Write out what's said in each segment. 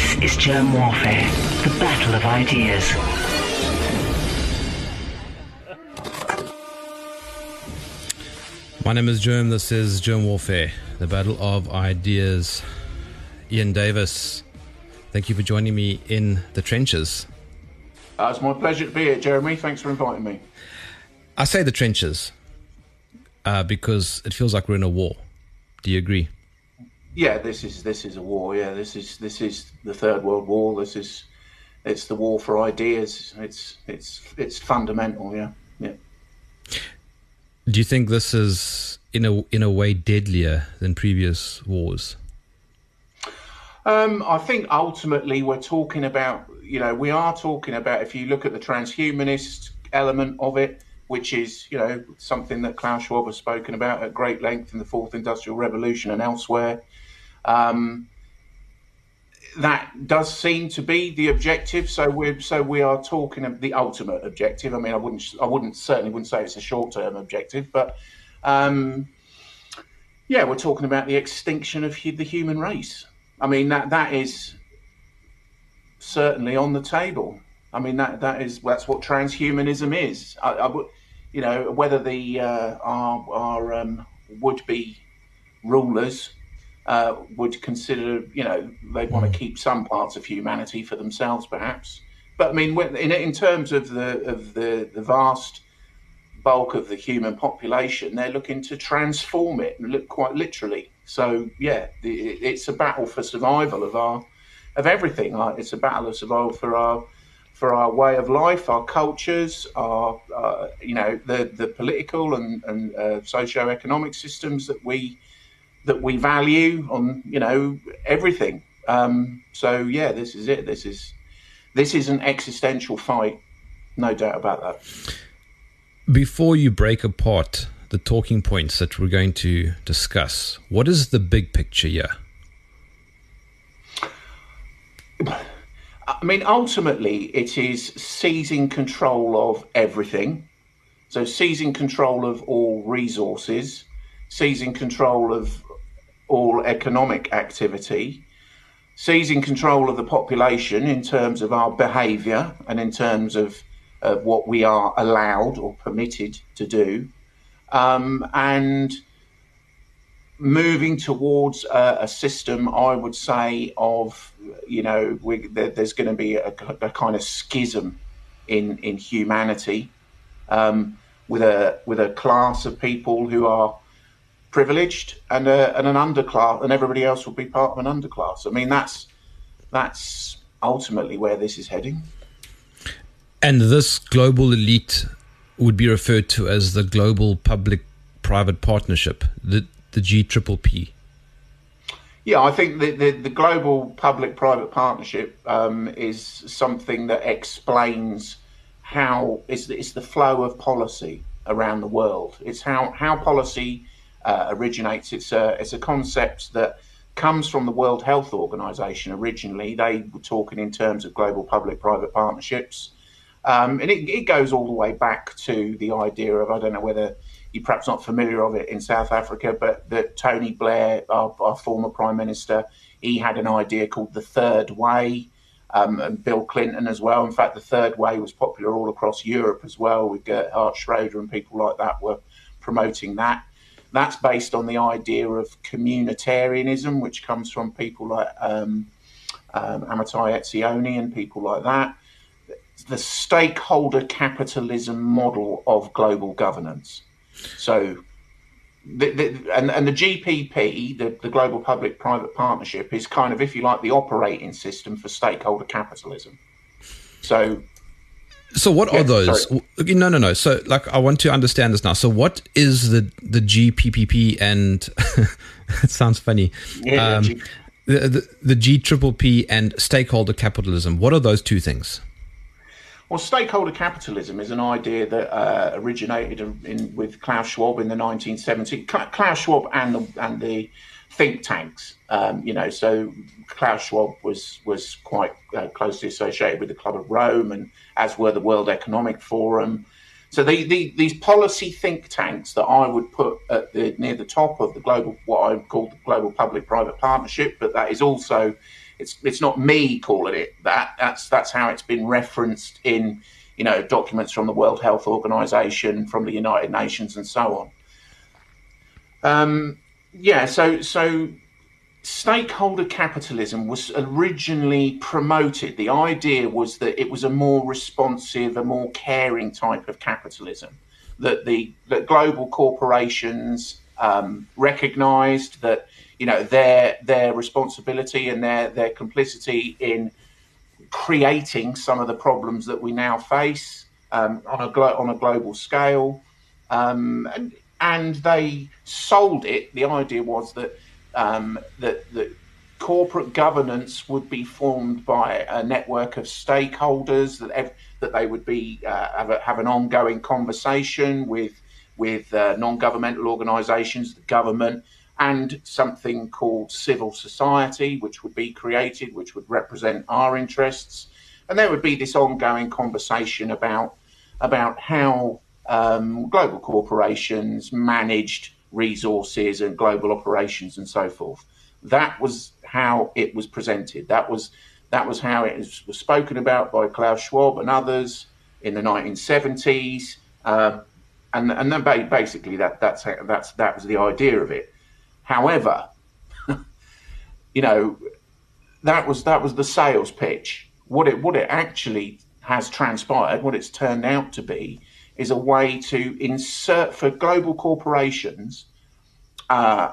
This is Jerm Warfare, the battle of ideas. My name is Jerm. This is Jerm Warfare, the battle of ideas. Ian Davis, thank you for joining me in the trenches. Uh, it's my pleasure to be here, Jeremy. Thanks for inviting me. I say the trenches uh, because it feels like we're in a war. Do you agree? Yeah, this is this is a war. Yeah, this is this is the Third World War. This is it's the war for ideas. It's it's it's fundamental. Yeah, yeah. Do you think this is in a in a way deadlier than previous wars? Um, I think ultimately we're talking about you know we are talking about if you look at the transhumanist element of it, which is you know something that Klaus Schwab has spoken about at great length in the Fourth Industrial Revolution and elsewhere. Um, that does seem to be the objective. So we're so we are talking of the ultimate objective. I mean, I wouldn't I wouldn't certainly wouldn't say it's a short term objective, but um, yeah, we're talking about the extinction of the human race. I mean that that is certainly on the table. I mean that that is that's what transhumanism is. I, I you know, whether the uh, our our um, would be rulers uh, would consider, you know, they want to mm. keep some parts of humanity for themselves, perhaps. But I mean, in, in terms of the of the, the vast bulk of the human population, they're looking to transform it, look quite literally. So yeah, the, it's a battle for survival of our of everything. It's a battle of survival for our for our way of life, our cultures, our uh, you know the the political and and uh, socio-economic systems that we that we value on you know everything. Um, so yeah, this is it. This is this is an existential fight, no doubt about that. Before you break apart the talking points that we're going to discuss, what is the big picture here? I mean, ultimately, it is seizing control of everything. So, seizing control of all resources, seizing control of all economic activity, seizing control of the population in terms of our behaviour and in terms of uh, what we are allowed or permitted to do, um, and moving towards a, a, system, I would say, of you know, we, there, there's going to be a, a, kind of schism in in humanity, um, with a with a class of people who are privileged and, a, and an underclass, and everybody else will be part of an underclass. I mean, that's that's ultimately where this is heading. And this global elite would be referred to as the global public-private partnership, the the G triple P. Yeah, I think the, the, the global public-private partnership um, is something that explains how it's, it's the flow of policy around the world. It's how how policy uh, originates. It's a it's a concept that comes from the World Health Organization originally. They were talking in terms of global public-private partnerships, um, and it, it, goes all the way back to the idea of I don't know whether you're perhaps not familiar of it in South Africa, but that Tony Blair, our, our former prime minister, he had an idea called the Third Way. Um, and Bill Clinton as well. In fact, the Third Way was popular all across Europe as well, with Gerhard Schroeder and people like that were promoting that. That's based on the idea of communitarianism, which comes from people like um, um, Etzioni and people like that. The stakeholder capitalism model of global governance. So, the, the, and, and the GPP, the, the Global Public Private Partnership, is kind of, if you like, the operating system for stakeholder capitalism. So, so what yeah, are those? Sorry. No, no, no. So like I want to understand this now. So what is the the GPPP and it sounds funny. Yeah, um, G- the, the the G triple P and stakeholder capitalism. What are those two things? Well, stakeholder capitalism is an idea that uh, originated in, with Klaus Schwab in the 1970s. Klaus Schwab and the, and the think tanks. Um, you know, so Klaus Schwab was was quite uh, closely associated with the Club of Rome, and as were the World Economic Forum. So the, the, these policy think tanks that I would put at the near the top of the global, what I call the global public-private partnership, but that is also it's it's not me calling it that. That's that's how it's been referenced in you know documents from the World Health Organization, from the United Nations, and so on. Um, yeah, so so stakeholder capitalism was originally promoted. The idea was that it was a more responsive, a more caring type of capitalism. That the that global corporations um, recognised that you know their their responsibility and their their complicity in creating some of the problems that we now face um, on a glo- on a global scale, um, and, and they sold it. The idea was that um, that that corporate governance would be formed by a network of stakeholders that ev- that they would be uh, have, a, have an ongoing conversation with with uh, non-governmental organisations, the government, and something called civil society, which would be created, which would represent our interests, and there would be this ongoing conversation about about how um, global corporations managed resources and global operations and so forth. That was how it was presented. That was that was how it was, spoken about by Klaus Schwab and others in the 1970s, uh, and and then basically that that's that's that was the idea of it. However, you know, that was that was the sales pitch. What it what it actually has transpired, what it's turned out to be, is a way to insert for global corporations, uh,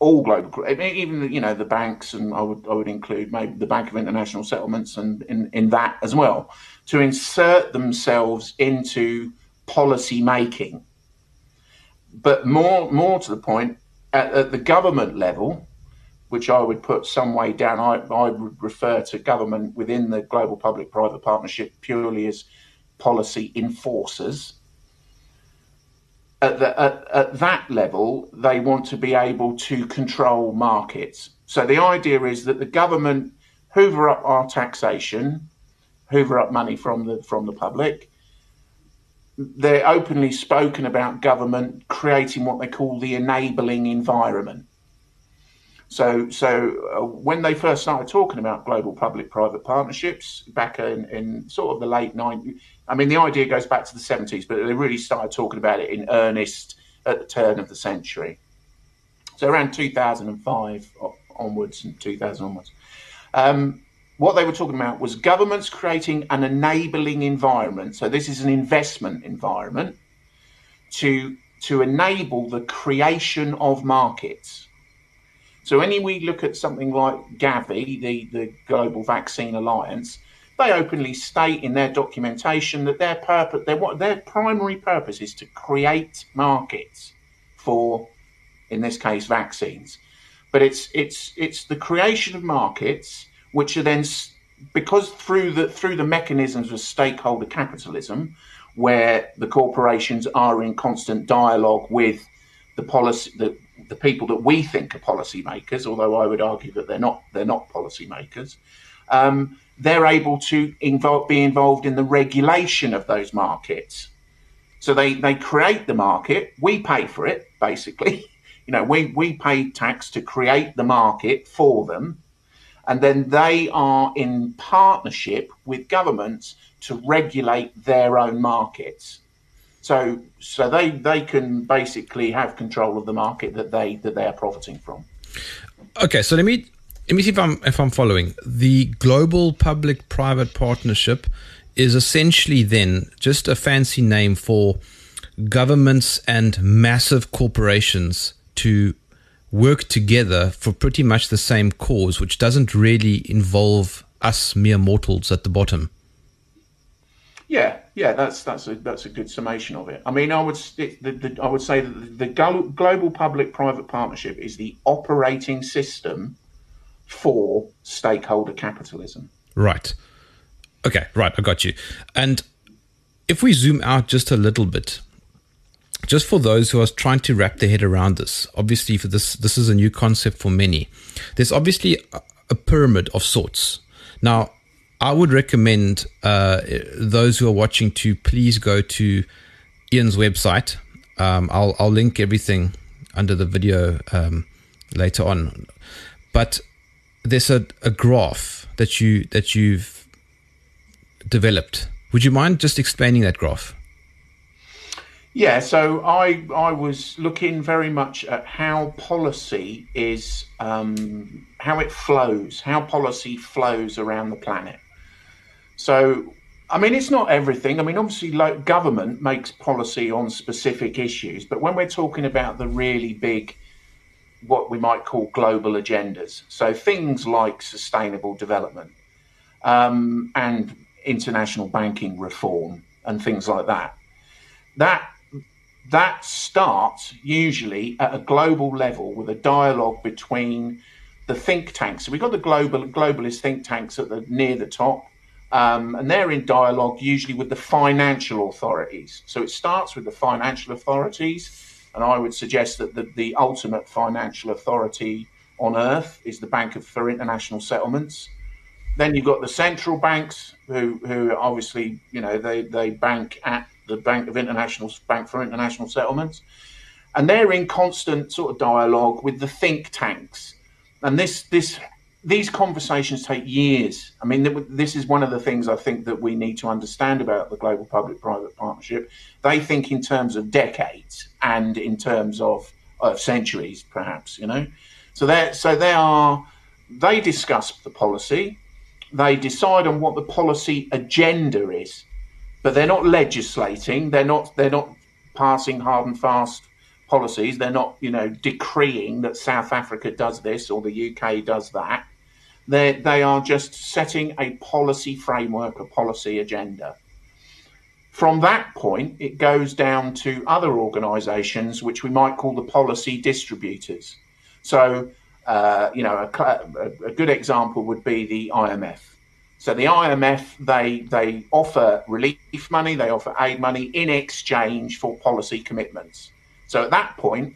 all global, even you know the banks, and I would I would include maybe the Bank of International Settlements and in, in that as well, to insert themselves into policy making. But more more to the point, at, at, the government level, which I would put some way down, I, I would refer to government within the global public private partnership purely as policy enforcers. At, the, at, at that level, they want to be able to control markets. So the idea is that the government hoover up our taxation, hoover up money from the from the public, they're openly spoken about government creating what they call the enabling environment. So, so uh, when they first started talking about global public-private partnerships back in, in sort of the late 90s, I mean, the idea goes back to the 70s, but they really started talking about it in earnest at the turn of the century. So around 2005 onwards and 2000 onwards. Um, what they were talking about was governments creating an enabling environment. So this is an investment environment to to enable the creation of markets. So any we look at something like Gavi, the, the Global Vaccine Alliance, they openly state in their documentation that their purpose, their what their primary purpose is to create markets for, in this case, vaccines. But it's it's it's the creation of markets which are then because through the through the mechanisms of stakeholder capitalism, where the corporations are in constant dialogue with the policy the, the people that we think are policymakers, although I would argue that they're not they're not policymakers, um, they're able to involve, be involved in the regulation of those markets. So they, they create the market, we pay for it, basically. You know, we, we pay tax to create the market for them and then they are in partnership with governments to regulate their own markets. So, so they they can basically have control of the market that they that they are profiting from. Okay, so let me let me see if I'm if I'm following. The global public-private partnership is essentially then just a fancy name for governments and massive corporations to work together for pretty much the same cause, which doesn't really involve us mere mortals at the bottom. Yeah, yeah, that's that's a that's a good summation of it. I mean, I would the, the, I would say that the global public-private partnership is the operating system for stakeholder capitalism. Right. Okay. Right. I got you. And if we zoom out just a little bit, just for those who are trying to wrap their head around this, obviously for this this is a new concept for many. There's obviously a, pyramid of sorts. Now, I would recommend uh, those who are watching to please go to Ian's website. Um, I'll I'll link everything under the video um, later on. But there's a, a graph that you that you've developed. Would you mind just explaining that graph? Yeah, so I I was looking very much at how policy is um, how it flows, how policy flows around the planet. So, I mean, it's not everything. I mean, obviously, like government makes policy on specific issues, but when we're talking about the really big, what we might call global agendas, so things like sustainable development um, and international banking reform and things like that, that that starts usually at a global level with a dialogue between the think tanks. So we've got the global globalist think tanks at the near the top, um, and they're in dialogue usually with the financial authorities. So it starts with the financial authorities, and I would suggest that the, the ultimate financial authority on earth is the Bank for International Settlements. Then you've got the central banks, who, who obviously, you know, they, they bank at the Bank of International Bank for International Settlements, and they're in constant sort of dialogue with the think tanks. And this this these conversations take years. I mean, this is one of the things I think that we need to understand about the global public-private partnership. They think in terms of decades and in terms of, of centuries, perhaps. You know, so they so they are they discuss the policy, they decide on what the policy agenda is but they're not legislating. They're not. They're not passing hard and fast policies. They're not, you know, decreeing that South Africa does this or the UK does that. They they are just setting a policy framework, a policy agenda. From that point, it goes down to other organisations, which we might call the policy distributors. So, uh, you know, a, a good example would be the IMF. So the IMF they they offer relief money, they offer aid money in exchange for policy commitments. So at that point,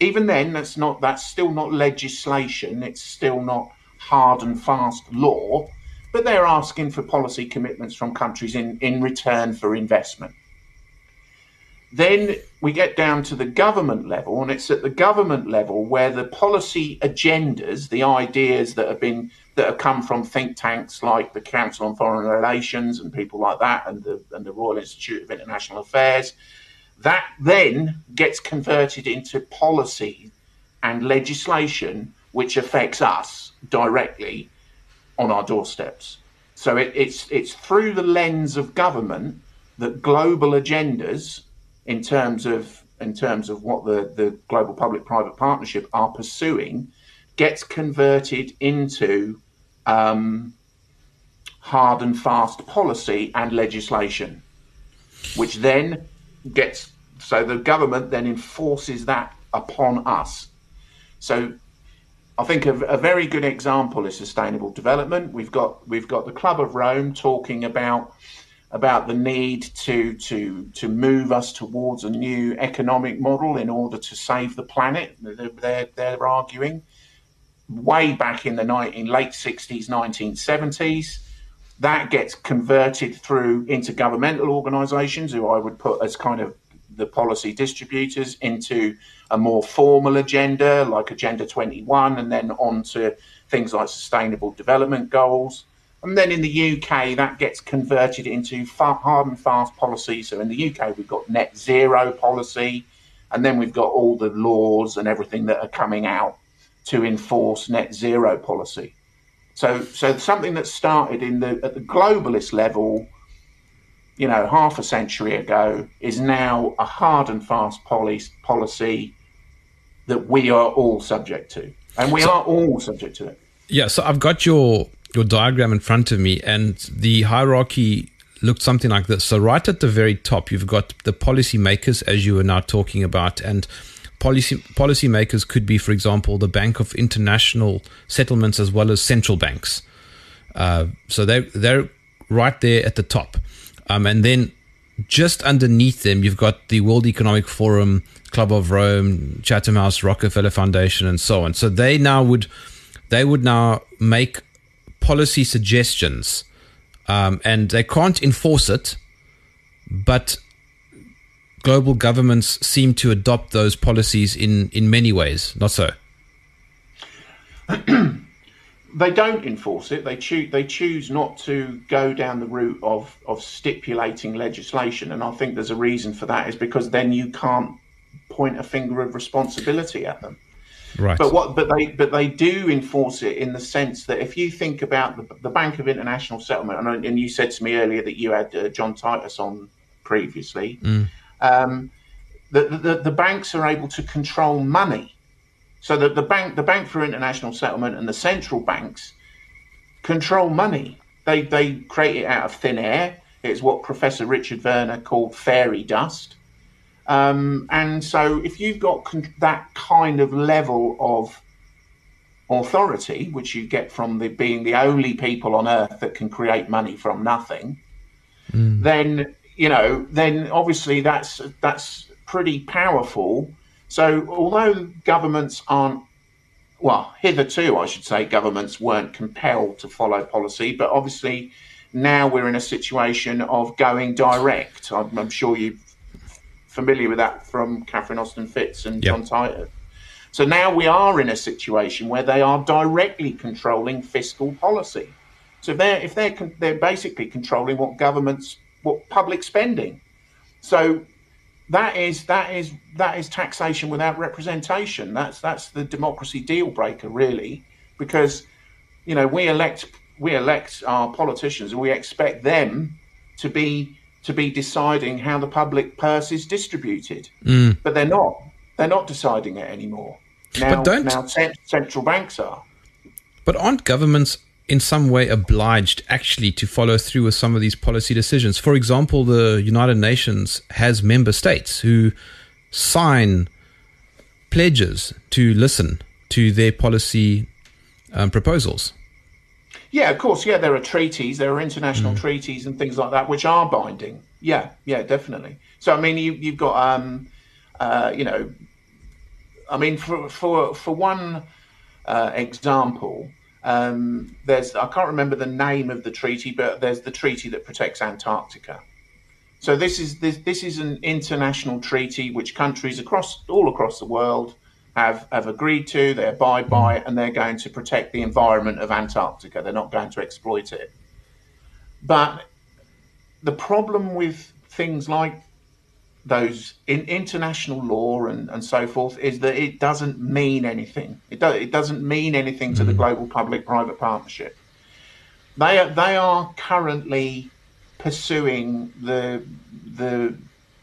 even then, that's not that's still not legislation. It's still not hard and fast law, but they're asking for policy commitments from countries in, in return for investment. Then we get down to the government level, and it's at the government level where the policy agendas, the ideas that have been that have come from think tanks like the Council on Foreign Relations and people like that, and the and the Royal Institute of International Affairs, that then gets converted into policy and legislation which affects us directly on our doorsteps. So it, it's it's through the lens of government that global agendas in terms of in terms of what the, the global public private partnership are pursuing gets converted into um, hard and fast policy and legislation, which then gets so the government then enforces that upon us. So I think a, a, very good example is sustainable development. We've got we've got the Club of Rome talking about about the need to to to move us towards a new economic model in order to save the planet. They're they're arguing way back in the night in late sixties, nineteen seventies. That gets converted through intergovernmental organisations, who I would put as kind of the policy distributors, into a more formal agenda like Agenda 21, and then on to things like sustainable development goals. And then in the UK, that gets converted into hard and fast policy. So in the UK, we've got net zero policy, and then we've got all the laws and everything that are coming out to enforce net zero policy. So, so something that started in the at the globalist level, you know, half a century ago, is now a hard and fast policy policy that we are all subject to, and we so, are all subject to it. Yeah. So I've got your your diagram in front of me, and the hierarchy looked something like this. So, right at the very top, you've got the policymakers, as you were now talking about, and policy policymakers could be, for example, the Bank of International Settlements as well as central banks. Uh, so they they're right there at the top, um, and then just underneath them, you've got the World Economic Forum, Club of Rome, Chatham House, Rockefeller Foundation, and so on. So they now would they would now make policy suggestions, um, and they can't enforce it, but global governments seem to adopt those policies in, in many ways, not so? they don't enforce it. They choose they choose not to go down the route of of stipulating legislation, and I think there's a reason for that. Is because then you can't point a finger of responsibility at them. Right. But what? But they but they do enforce it in the sense that if you think about the, the Bank of International Settlement, and, and, you said to me earlier that you had uh, John Titus on previously, mm. um, the, the the banks are able to control money so that the bank, the Bank for International Settlement, and the central banks control money. They they create it out of thin air. It's what Professor Richard Werner called fairy dust. Um, and so, if you've got con- that kind of level of authority, which you get from the, being the only people on earth that can create money from nothing, mm. then you know, then obviously that's that's pretty powerful so, although governments aren't, well, hitherto, I should say, governments weren't compelled to follow policy, but obviously now we're in a situation of going direct. I'm, I'm sure you're familiar with that from Catherine Austin Fitts and yep. John Titus. So now we are in a situation where they are directly controlling fiscal policy. So they're if they're they're basically controlling what governments what public spending. So that is that is that is taxation without representation. That's that's the democracy deal breaker, really, because you know we elect we elect our politicians and we expect them to be to be deciding how the public purse is distributed, mm. but they're not. They're not deciding it anymore. Now, but don't, now central banks are. But aren't governments in some way obliged actually to follow through with some of these policy decisions. For example, the United Nations has member states who sign pledges to listen to their policy um, proposals. Yeah, of course. Yeah, there are treaties, there are international mm. treaties and things like that which are binding. Yeah, yeah, definitely. So I mean, you, you've got, um, uh, you know, I mean, for for for one uh, example, um, there's I can't remember the name of the treaty, but there's the treaty that protects Antarctica. So this is this, this is an international treaty which countries across all across the world have have agreed to. They abide by it, and they're going to protect the environment of Antarctica. They're not going to exploit it. But the problem with things like those in international law and, and so forth is that it doesn't mean anything. It, do, it doesn't mean anything to mm. the global public-private partnership. They are, they are currently pursuing the the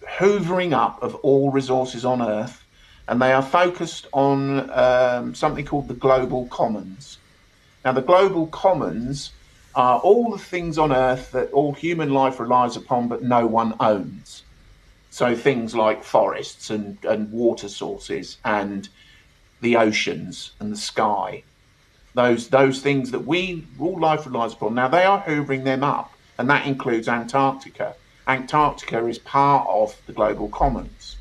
hoovering up of all resources on Earth, and they are focused on um, something called the global commons. Now, the global commons are all the things on Earth that all human life relies upon, but no one owns. So things like forests and, and water sources and the oceans and the sky, those those things that we all life relies upon. Now they are hoovering them up, and that includes Antarctica. Antarctica is part of the global commons.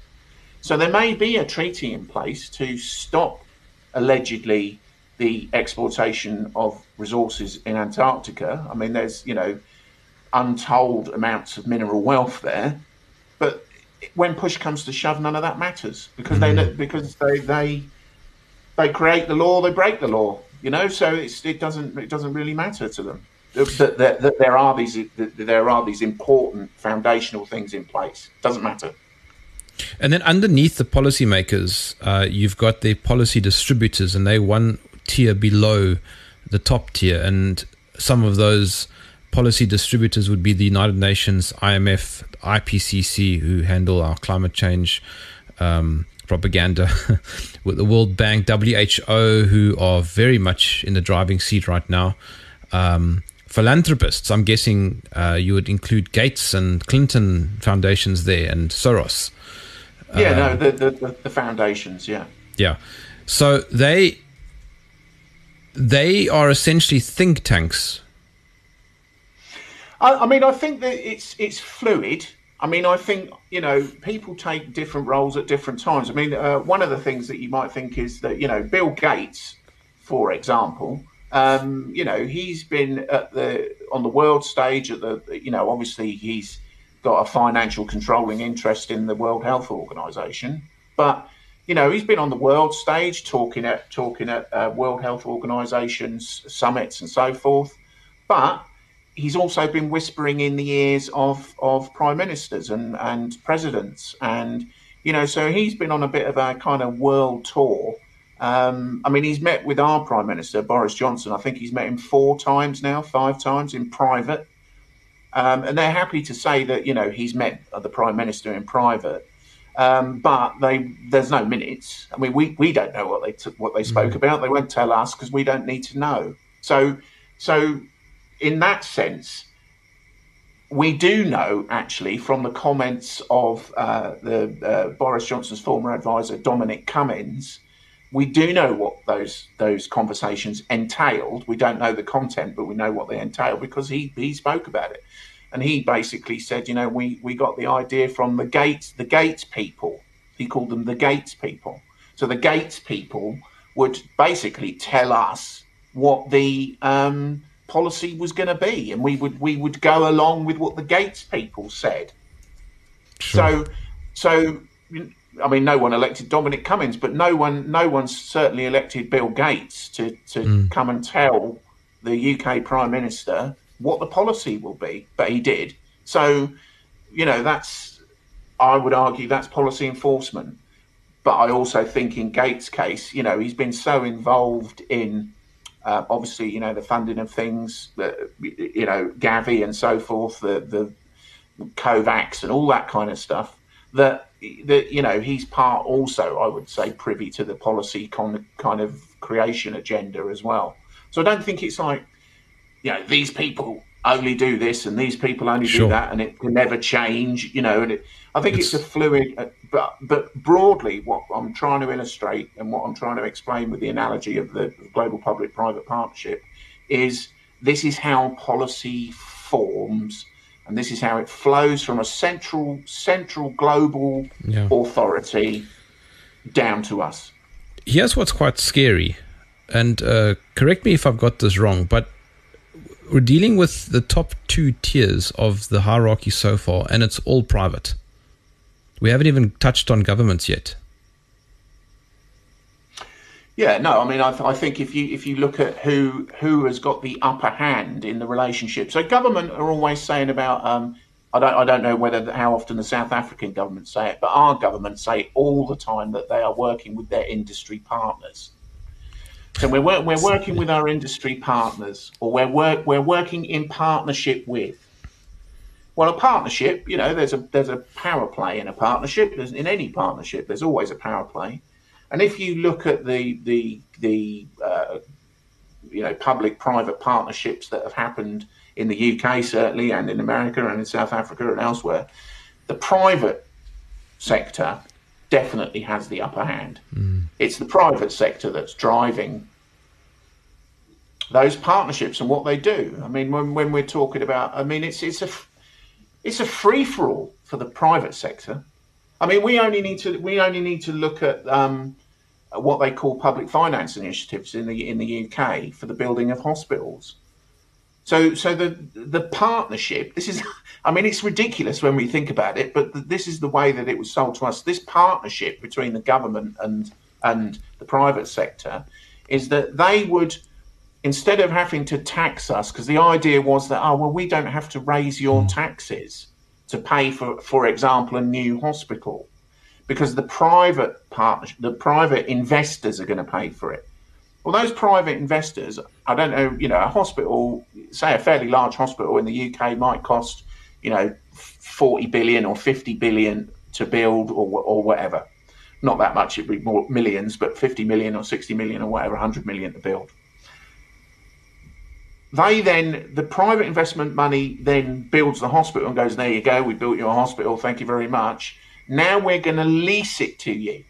So there may be a treaty in place to stop allegedly the exploitation of resources in Antarctica. I mean, there's you know untold amounts of mineral wealth there, but when push comes to shove, none of that matters because mm. they because they they they create the law, they break the law. You know, so it's it doesn't it doesn't really matter to them that, that, that there are these that there are these important foundational things in place. Doesn't matter. And then underneath the policymakers, uh, you've got the policy distributors, and they one tier below the top tier, and some of those policy distributors would be the United Nations, IMF, IPCC, who handle our climate change um, propaganda, with the World Bank, WHO, who are very much in the driving seat right now. Um, philanthropists, I'm guessing uh, you would include Gates and Clinton foundations there and Soros. Yeah, no, um, the, the, the foundations, yeah. Yeah. So they they are essentially think tanks I, I mean, I think that it's it's fluid. I mean, I think you know people take different roles at different times. I mean, uh, one of the things that you might think is that you know Bill Gates, for example, um, you know he's been at the on the world stage at the you know obviously he's got a financial controlling interest in the World Health Organization, but you know, he's been on the world stage talking at talking at uh, World Health Organization's summits and so forth, but he's also been whispering in the ears of of prime ministers and and presidents, and you know, so he's been on a bit of a kind of world tour. Um, I mean, he's met with our prime minister Boris Johnson. I think he's met him four times now, five times in private, um, and they're happy to say that you know he's met the prime minister in private um, but they there's no minutes. I mean, we, we don't know what they t- what they spoke mm. about. They won't tell us because we don't need to know. So so in that sense, we do know actually from the comments of uh, the uh, Boris Johnson's former advisor Dominic Cummings. We do know what those those conversations entailed. We don't know the content, but we know what they entailed because he he spoke about it and he basically said, you know, we we got the idea from the Gates the Gates people. He called them the Gates people. So the Gates people would basically tell us what the um, policy was going to be, and we would we would go along with what the Gates people said. Sure. So, so I mean, no one elected Dominic Cummings, but no one no one certainly elected Bill Gates to to mm. come and tell the UK Prime Minister what the policy will be, but he did. So, you know, that's, I would argue that's policy enforcement. But I also think in Gates' case, you know, he's been so involved in, uh, obviously, you know, the funding of things, the, you know, Gavi and so forth, the, the COVAX and all that kind of stuff, that, that, you know, he's part also, I would say, privy to the policy con- kind of creation agenda as well. So I don't think it's like, you know, these people only do this and these people only sure. do that and it can never change, you know. And it, I think it's, it's a fluid, uh, but but broadly, what I'm trying to illustrate and what I'm trying to explain with the analogy of the global public-private partnership is this is how policy forms and this is how it flows from a central central global yeah. authority down to us. Here's what's quite scary, and uh, correct me if I've got this wrong, but we're dealing with the top two tiers of the hierarchy so far, and it's all private. We haven't even touched on governments yet. Yeah, no, I mean, I, th- I, think if you if you look at who who has got the upper hand in the relationship, so government are always saying about. Um, I don't I don't know whether how often the South African government say it, but our government say all the time that they are working with their industry partners. So we're, we're working with our industry partners, or we're, work, we're working in partnership with. Well, a partnership, you know, there's a there's a power play in a partnership. There's, in any partnership, there's always a power play. And if you look at the the the uh, you know public-private partnerships that have happened in the UK certainly, and in America, and in South Africa, and elsewhere, the private sector definitely has the upper hand. Mm. It's the private sector that's driving those partnerships and what they do. I mean, when, when we're talking about, I mean, it's it's a it's a free for all for the private sector. I mean, we only need to we only need to look at um, what they call public finance initiatives in the in the UK for the building of hospitals. So, so the the partnership. This is, I mean, it's ridiculous when we think about it, but this is the way that it was sold to us. This partnership between the government and and the private sector is that they would, instead of having to tax us, because the idea was that oh well, we don't have to raise your hmm. taxes to pay for, for example, a new hospital, because the private part, the private investors are going to pay for it. Well, those private investors, I don't know, you know, a hospital, say a fairly large hospital in the UK might cost, you know, 40 billion or 50 billion to build or, or whatever. Not that much, it'd be more millions, but 50 million or 60 million or whatever, 100 million to build. They then, the private investment money then builds the hospital and goes, there you go, we built your hospital, thank you very much. Now we're going to lease it to you.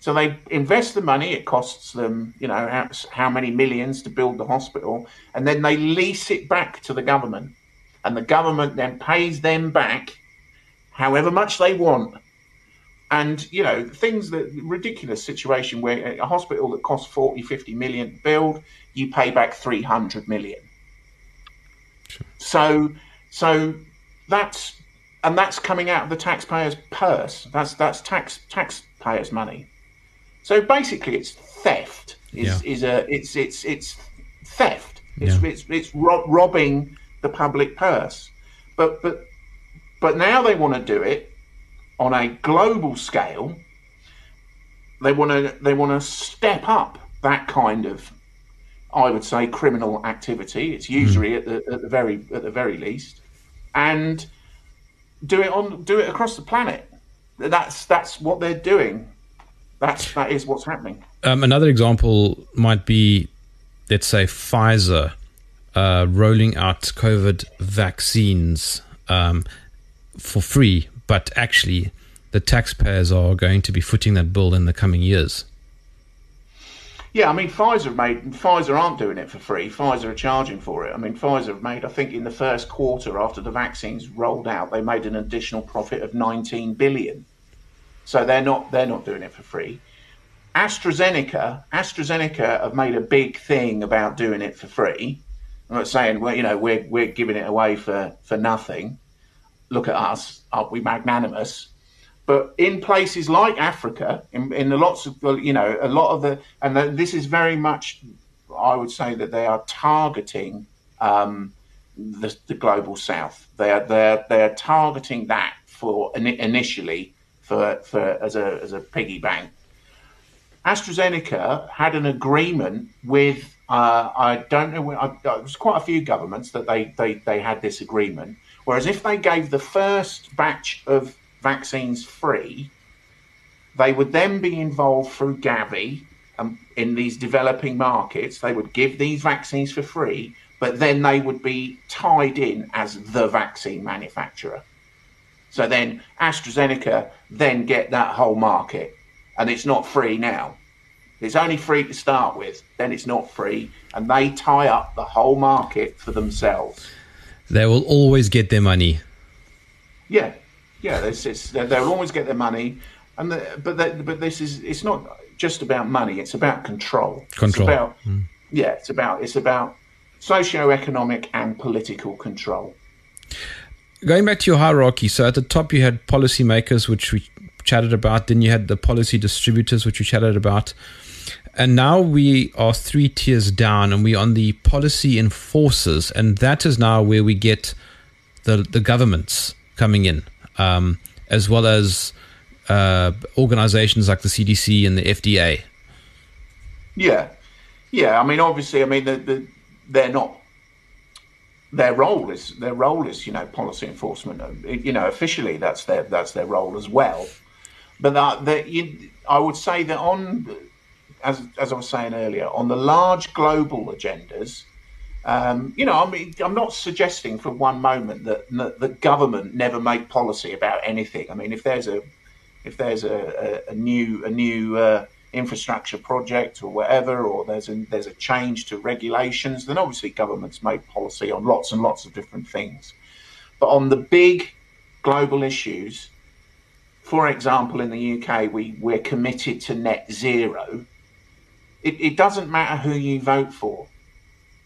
So they invest the money. It costs them, you know, how, how, many millions to build the hospital, and then they lease it back to the government, and the government then pays them back, however much they want. And you know, things that ridiculous situation where a hospital that costs 40, 50 million to build, you pay back 300 million. Sure. So, so that's and that's coming out of the taxpayer's purse. That's that's tax tax pay money. So basically, it's theft. Is Yeah. is a it's it's it's theft. It's Yeah. it's it's ro- robbing the public purse. But but but now they want to do it on a global scale. They want to they want to step up that kind of, I would say, criminal activity. It's hmm. usury at the at the very at the very least, and do it on do it across the planet. That's that's what they're doing. That's that is what's happening. Um, another example might be, let's say, Pfizer uh, rolling out COVID vaccines um, for free, but actually, the taxpayers are going to be footing that bill in the coming years. Yeah, I mean Pfizer made Pfizer aren't doing it for free. Pfizer are charging for it. I mean Pfizer have made I think in the first quarter after the vaccines rolled out, they made an additional profit of 19 billion. So they're not they're not doing it for free. AstraZeneca, AstraZeneca have made a big thing about doing it for free. I'm not saying well, you know, we're we're giving it away for for nothing. Look at us, aren't we magnanimous? But in places like Africa, in, in the lots of you know, a lot of the, and the, this is very much, I would say that they are targeting um, the, the global south. They are they're they're targeting that for ini initially for for as a as a piggy bank. AstraZeneca had an agreement with uh, I don't know I, it was quite a few governments that they, they they had this agreement. Whereas if they gave the first batch of vaccines free, they would then be involved through Gavi um, in these developing markets. They would give these vaccines for free, but then they would be tied in as the vaccine manufacturer. So then AstraZeneca then get that whole market, and it's not free now. It's only free to start with, then it's not free, and they tie up the whole market for themselves. They will always get their money. Yeah, yeah. It's, it's, they- they'll always get their money, and the, but they, but this is it's not just about money. It's about control. Control. It's about mm. yeah. It's about it's about socio-economic and political control. Going back to your hierarchy, so at the top you had policymakers, which we chatted about. Then you had the policy distributors, which we chatted about. And now we are three tiers down, and we're on the policy enforcers, and that is now where we get the the governments coming in, um, as well as uh, organizations like the CDC and the FDA. Yeah, yeah. I mean, obviously, I mean, the, the, they're not. Their role is their role is you know policy enforcement. You know, officially that's their that's their role as well. But that, that you, I would say that on, as as I was saying earlier, on the large global agendas, um, you know, I mean, I'm not suggesting for one moment that that the government never make policy about anything. I mean, if there's a if there's a, a, a new a new uh, infrastructure project or whatever, or there's a there's a change to regulations, then obviously governments make policy on lots and lots of different things. But on the big global issues, for example, in the UK, we we're committed to net zero. It, it doesn't matter who you vote for.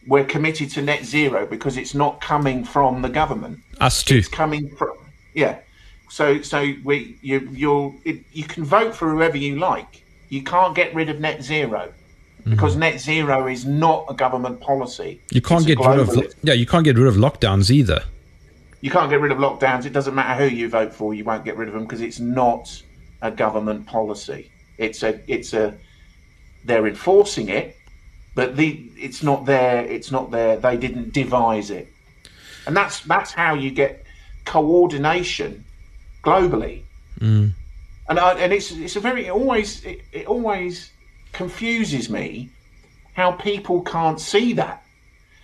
We're committed to net zero because it's not coming from the government Us too. it's coming from yeah so so we you you're it, you can vote for whoever you like you can't get rid of net zero because mm-hmm. net zero is not a government policy. You can't get rid of yeah. You can't get rid of lockdowns either. you can't get rid of lockdowns. It doesn't matter who you vote for you won't get rid of them because it's not a government policy. It's a it's a they're enforcing it but the it's not there it's not there they didn't devise it. And that's that's how you get coordination globally mm. And I, and it's it's a very it always it, it always confuses me how people can't see that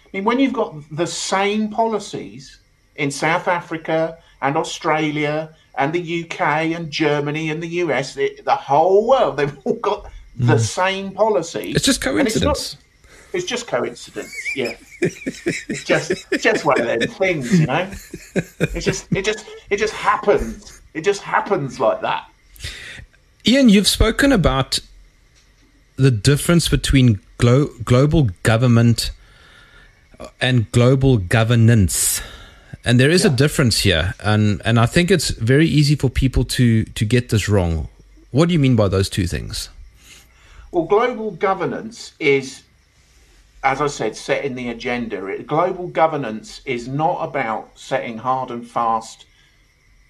I mean when you've got the same policies in South Africa and Australia and the UK and Germany and the US the, the whole world they've all got the hmm. same policies It's just And it's not- coincidence. it's just coincidence, yeah. it's just just one of those things, you know. It just it just it just happens. It just happens like that. Ian, you've spoken about the difference between glo- global government and global governance. And there is a difference here. And, and I think it's very easy for people to, to get this wrong. What do you mean by those two things? Well, global governance is, as I said, setting the agenda. Global governance is not about setting hard and fast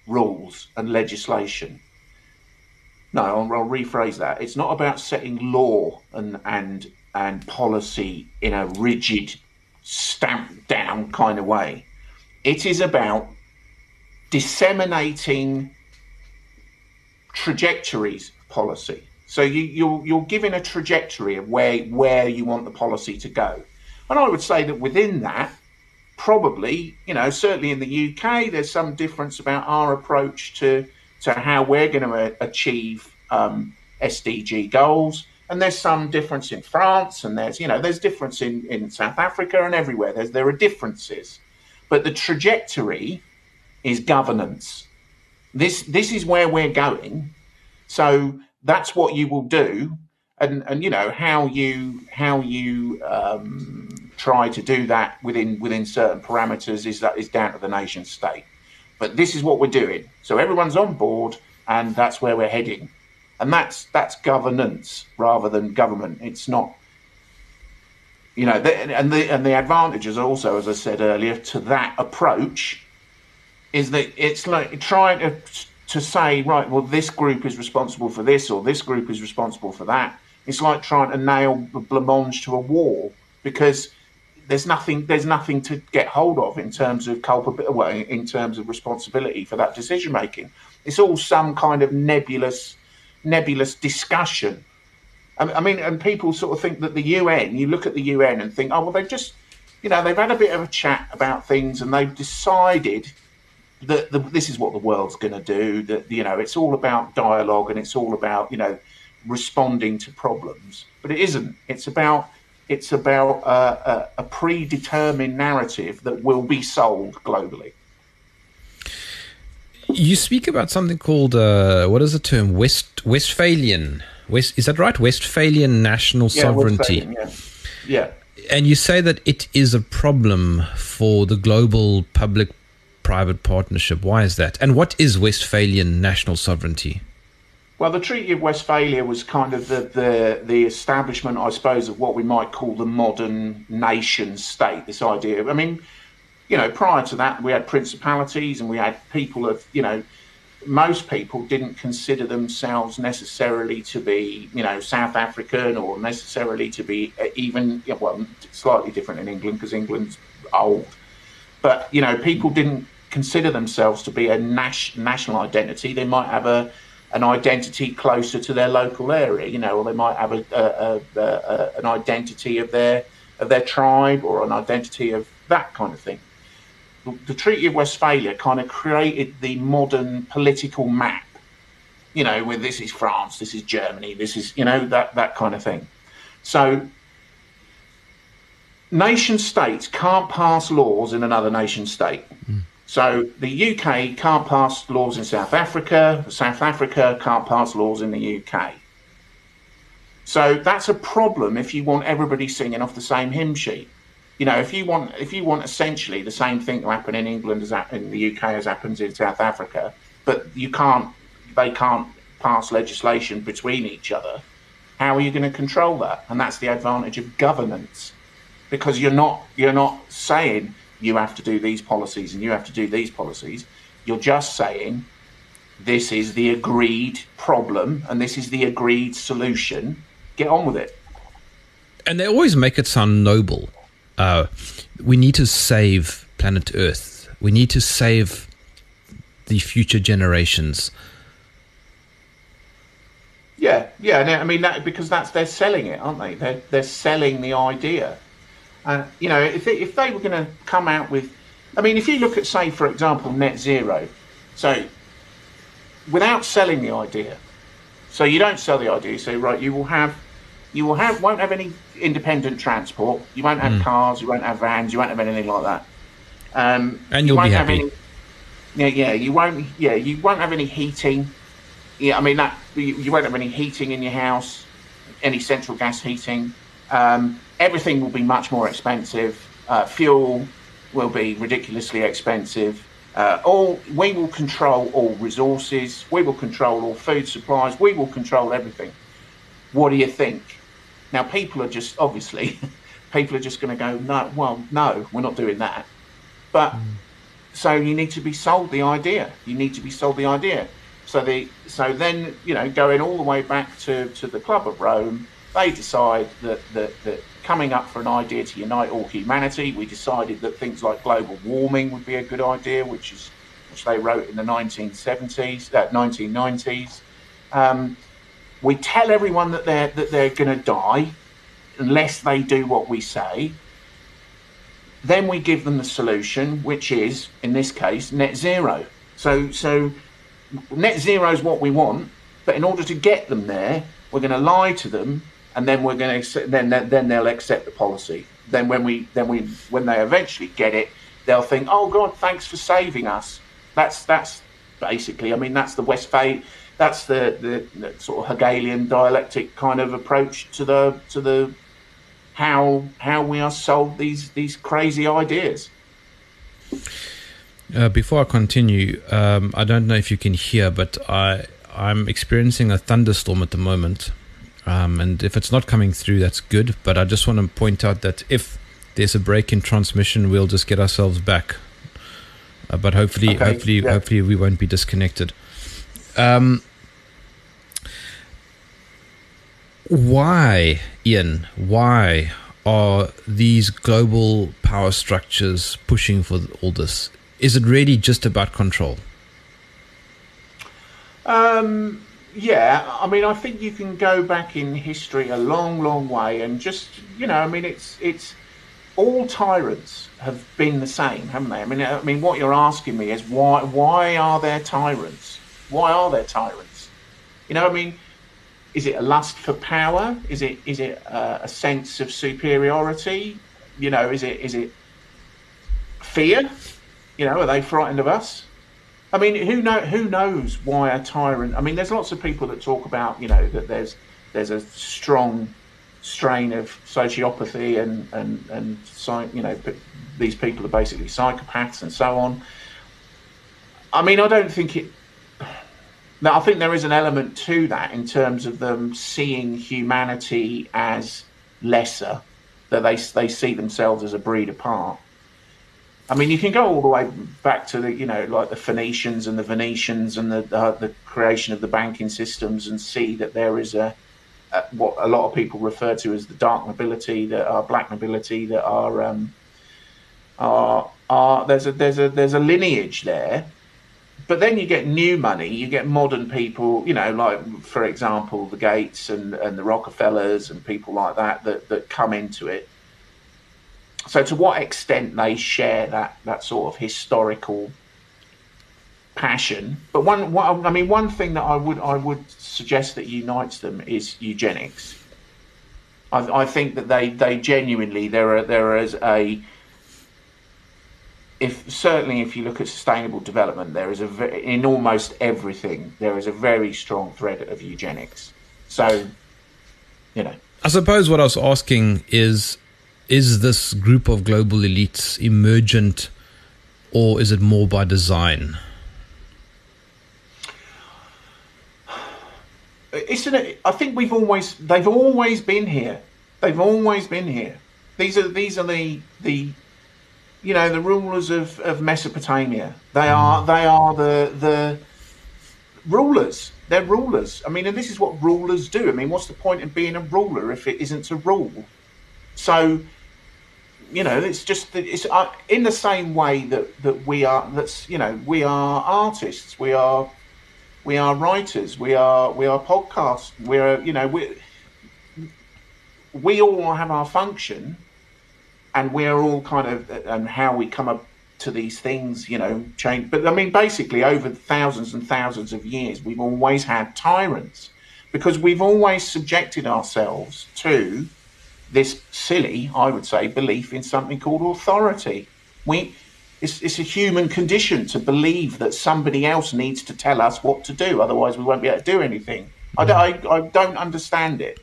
rules and legislation. No, I'll, I'll rephrase that. It's not about setting law and and and policy in a rigid, stamped down kind of way. It is about disseminating trajectories of policy. So you, you're you're given a trajectory of where where you want the policy to go, and I would say that within that, probably you know certainly in the UK, there's some difference about our approach to to how we're going to achieve um, SDG goals. And there's some difference in France, and there's you know there's difference in, in South Africa and everywhere. There's there are differences, but the trajectory is governance. This this is where we're going. So that's what you will do, and and you know how you how you um, try to do that within within certain parameters is that is down to the nation state. But this is what we're doing. So everyone's on board, and that's where we're heading and that's that's governance rather than government. It's not, you know, the, and the and the advantages also, as I said earlier, to that approach is that it's like trying to to say right, well, this group is responsible for this or this group is responsible for that. It's like trying to nail the blancmange to a wall because there's nothing there's nothing to get hold of in terms of culpability well, in terms of responsibility for that decision making it's all some kind of nebulous nebulous discussion. I mean, and people sort of think that the UN, you look at the UN and think, oh, well, they've just, you know, they've had a bit of a chat about things and they've decided that the, this is what the world's going to do. That, you know, it's all about dialogue and it's all about, you know, responding to problems. But it isn't. It's about it's about uh, a, a predetermined narrative that will be sold globally. You speak about something called uh, what is the term? West Westphalian. West is that right? Westphalian national yeah, sovereignty. yeah. yeah. And you say that it is a problem for the global public private partnership. Why is that? And what is Westphalian national sovereignty well, the Treaty of Westphalia was kind of the, the, the establishment, I suppose, of what we might call the modern nation state. This idea, I mean, you know, prior to that, we had principalities and we had people of, you know, most people didn't consider themselves necessarily to be, you know, South African or necessarily to be uh, even, well, slightly different in England because England's old. But, you know, people didn't consider themselves to be a nas- national identity. They might have a an identity closer to their local area, you know, or they might have a, a, a, a an identity of their of their tribe or an identity of that kind of thing the Treaty of Westphalia kind of created the modern political map. You know, where this is France, this is Germany, this is you know that that kind of thing. So nation states can't pass laws in another nation state. Mm. So the UK can't pass laws in South Africa. South Africa can't pass laws in the UK. So that's a problem if you want everybody singing off the same hymn sheet you know, if you want if you want essentially the same thing to happen in England as in the UK as happens in South Africa, but you can't they can't pass legislation between each other, how are you going to control that? And that's the advantage of governance. Because you're not you're not saying you have to do these policies and you have to do these policies. You're just saying this is the agreed problem and this is the agreed solution. Get on with it. And they always make it sound noble uh, we need to save planet Earth. We need to save the future generations. Yeah, yeah. I mean, that, because that's they're selling it, aren't they? They're they're selling the idea. Uh, you know, if they, if they were going to come out with, I mean, if you look at, say, for example, net zero. So, without selling the idea, so you don't sell the idea. You say, right, you will have you will have won't have any independent transport. You won't have mm. cars. You won't have vans. You won't have anything like that. Um, and you'll you be happy. Any, yeah, yeah. You won't. Yeah, you won't have any heating. Yeah, I mean that. You, you won't have any heating in your house. Any central gas heating. Um, everything will be much more expensive. Uh, fuel will be ridiculously expensive. Uh, all we will control all resources. We will control all food supplies. We will control everything. What do you think? Now, people are just obviously, people are just going to go, no, well, no, we're not doing that. But mm. so you need to be sold the idea. You need to be sold the idea. So the so then you know going all the way back to, to the Club of Rome, they decide that, that that coming up for an idea to unite all humanity, we decided that things like global warming would be a good idea, which is which they wrote in the 1970s, uh, 1990s. Um, we tell everyone that they're that they're going to die unless they do what we say. Then we give them the solution, which is in this case net zero. So so net zero is what we want, but in order to get them there, we're going to lie to them, and then we're going to then then they'll accept the policy. Then when we then we when they eventually get it, they'll think, oh God, thanks for saving us. That's that's basically. I mean, that's the Westphal. That's the, the, the sort of Hegelian dialectic kind of approach to the to the how how we are sold these these crazy ideas. Uh, before I continue, um, I don't know if you can hear, but I I'm experiencing a thunderstorm at the moment, um, and if it's not coming through, that's good. But I just want to point out that if there's a break in transmission, we'll just get ourselves back. Uh, but hopefully, okay, hopefully, yeah. hopefully, we won't be disconnected. Um, why, Ian? Why are these global power structures pushing for all this? is it really just about control? Um, yeah, I mean, I think you can go back in history a long, long way, and just you know, I mean, it's it's all tyrants have been the same, haven't they? I mean, I mean, what you're asking me is why why are there tyrants? Why are there tyrants? You know, I mean, is it a lust for power? Is it is it a, a sense of superiority? You know, is it is it fear? You know, are they frightened of us? I mean, who know who knows why a tyrant? I mean, there's lots of people that talk about you know that there's there's a strong strain of sociopathy and and and you know these people are basically psychopaths and so on. I mean, I don't think it. Now, I think there is an element to that in terms of them seeing humanity as lesser, that they they see themselves as a breed apart. I mean, you can go all the way back to the, you know, like the Phoenicians and the Venetians and the the creation of the banking systems, and see that there is a, a, what a lot of people refer to as the dark nobility, that are black nobility, that are um, are are there's a there's a there's a lineage there. But then you get new money, you get modern people, you know, like for example, the Gates and, and the Rockefellers and people like that that, that come into it so to what extent they share that that sort of historical passion. But one, one i mean one thing that i would i would suggest that unites them is eugenics. I, I think that they they genuinely there are there is a if certainly if you look at sustainable development there is a in almost everything there is a very strong thread of eugenics. So you know. I suppose what i was asking is is this group of global elites emergent or is it more by design? Isn't it? I think we've always they've always been here. They've always been here. These are these are the the you know the rulers of, of Mesopotamia. They mm. are they are the the rulers. They're rulers. I mean, and this is what rulers do. I mean, what's the point of being a ruler if it isn't to rule? So you know, it's just it's uh, in the same way that that we are. That's you know, we are artists. We are we are writers. We are we are podcasts. We're you know we we all have our function, and we're all kind of and how we come up to these things, you know, change. But I mean, basically, over thousands and thousands of years, we've always had tyrants because we've always subjected ourselves to this silly, I would say, belief in something called authority. We, it's, it's, a human condition to believe that somebody else needs to tell us what to do, otherwise we won't be able to do anything. I, I, I don't understand it,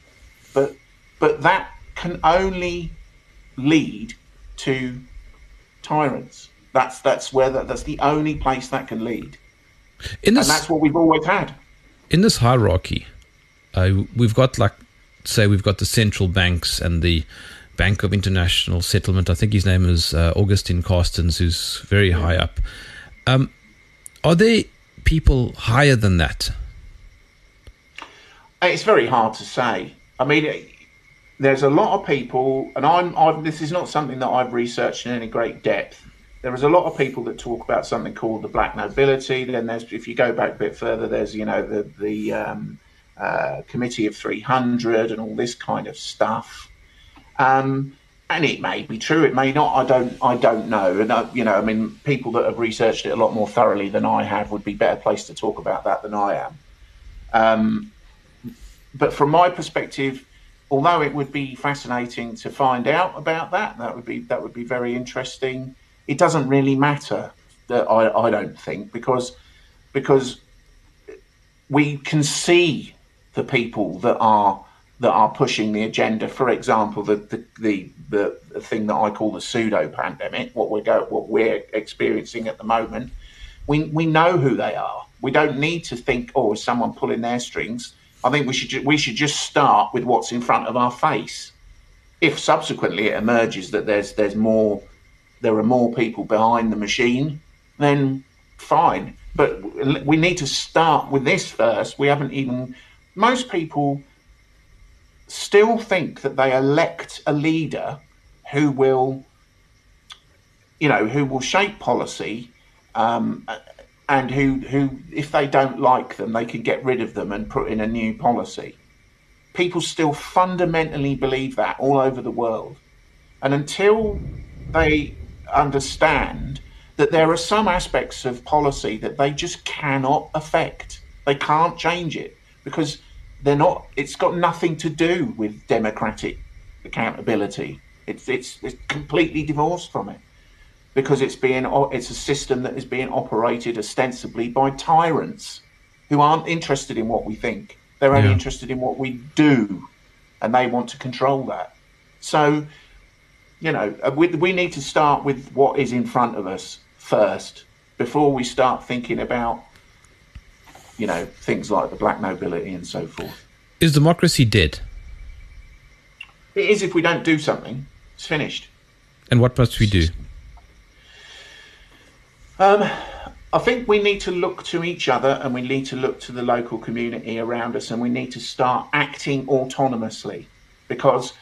but but that can only lead to tyrants. That's that's where that, that's the only place that can lead. In this, and that's what we've always had. In this hierarchy, uh, we've got like say we've got the central banks and the Bank of International Settlement. I think his name is uh, Augustine Carstens, who's very high up. Um, are there people higher than that? It's very hard to say. I mean, there's a lot of people, and I'm, I've, this is not something that I've researched in any great depth. There is a lot of people that talk about something called the black nobility. Then there's, if you go back a bit further, there's you know the the um, uh, Committee of 300 and all this kind of stuff. Um, and it may be true, it may not. I don't, I don't know. And you know, I mean, people that have researched it a lot more thoroughly than I have would be better placed to talk about that than I am. Um, but from my perspective, although it would be fascinating to find out about that, that would be that would be very interesting. It doesn't really matter that I, I don't think because because we can see the people that are that are pushing the agenda. For example, the the the, the thing that I call the pseudo pandemic, what we're go, what we're experiencing at the moment. We we know who they are. We don't need to think, oh, is someone pulling their strings? I think we should ju- we should just start with what's in front of our face. If subsequently it emerges that there's there's more, there are more people behind the machine, then fine. But we need to start with this first. We haven't even. Most people still think that they elect a leader who will, you know, who will shape policy um, and who, who, if they don't like them, they can get rid of them and put in a new policy. People still fundamentally believe that all over the world. And until they understand that there are some aspects of policy that they just cannot affect, they can't change it because they're not, it's got nothing to do with democratic accountability. It's, it's, it's completely divorced from it because it's being it's a system that is being operated ostensibly by tyrants who aren't interested in what we think. They're only yeah. interested in what we do, and they want to control that. So, you know, uh, we, we need to start with what is in front of us first before we start thinking about, you know, things like the black nobility and so forth. Is democracy dead? It is if we don't do something. It's finished. And what must we do? Um, I think we need to look to each other and we need to look to the local community around us and we need to start acting autonomously because